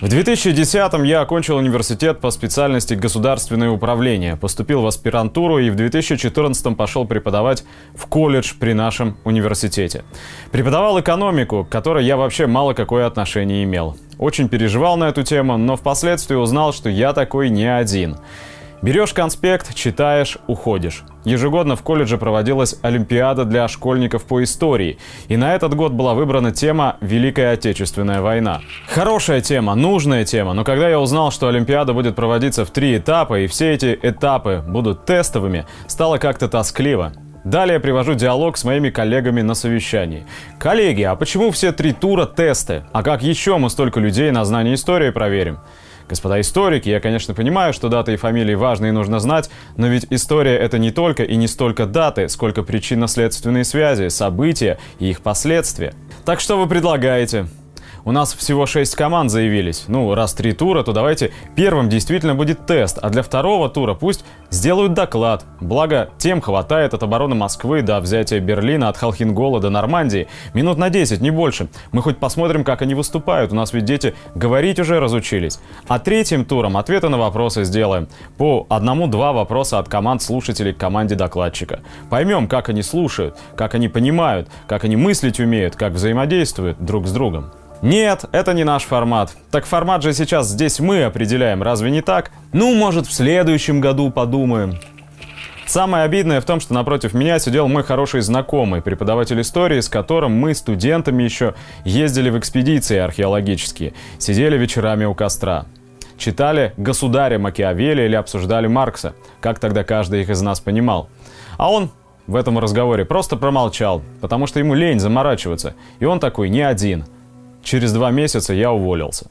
В 2010-м я окончил университет по специальности государственное управление, поступил в аспирантуру и в 2014-м пошел преподавать в колледж при нашем университете. Преподавал экономику, к которой я вообще мало какое отношение имел. Очень переживал на эту тему, но впоследствии узнал, что я такой не один. Берешь конспект, читаешь, уходишь. Ежегодно в колледже проводилась Олимпиада для школьников по истории. И на этот год была выбрана тема «Великая Отечественная война». Хорошая тема, нужная тема, но когда я узнал, что Олимпиада будет проводиться в три этапа, и все эти этапы будут тестовыми, стало как-то тоскливо. Далее привожу диалог с моими коллегами на совещании. Коллеги, а почему все три тура тесты? А как еще мы столько людей на знание истории проверим? Господа историки, я, конечно, понимаю, что даты и фамилии важны и нужно знать, но ведь история — это не только и не столько даты, сколько причинно-следственные связи, события и их последствия. Так что вы предлагаете? У нас всего 6 команд заявились. Ну, раз три тура, то давайте первым действительно будет тест, а для второго тура пусть сделают доклад. Благо, тем хватает от обороны Москвы до взятия Берлина, от Халхингола до Нормандии. Минут на 10, не больше. Мы хоть посмотрим, как они выступают. У нас ведь дети говорить уже разучились. А третьим туром ответы на вопросы сделаем. По одному-два вопроса от команд слушателей к команде докладчика. Поймем, как они слушают, как они понимают, как они мыслить умеют, как взаимодействуют друг с другом. Нет, это не наш формат. Так формат же сейчас здесь мы определяем, разве не так? Ну, может, в следующем году подумаем. Самое обидное в том, что напротив меня сидел мой хороший знакомый, преподаватель истории, с которым мы, студентами еще, ездили в экспедиции археологические, сидели вечерами у костра. Читали «Государя Макиавелли» или обсуждали Маркса, как тогда каждый их из нас понимал. А он в этом разговоре просто промолчал, потому что ему лень заморачиваться, и он такой не один – Через два месяца я уволился.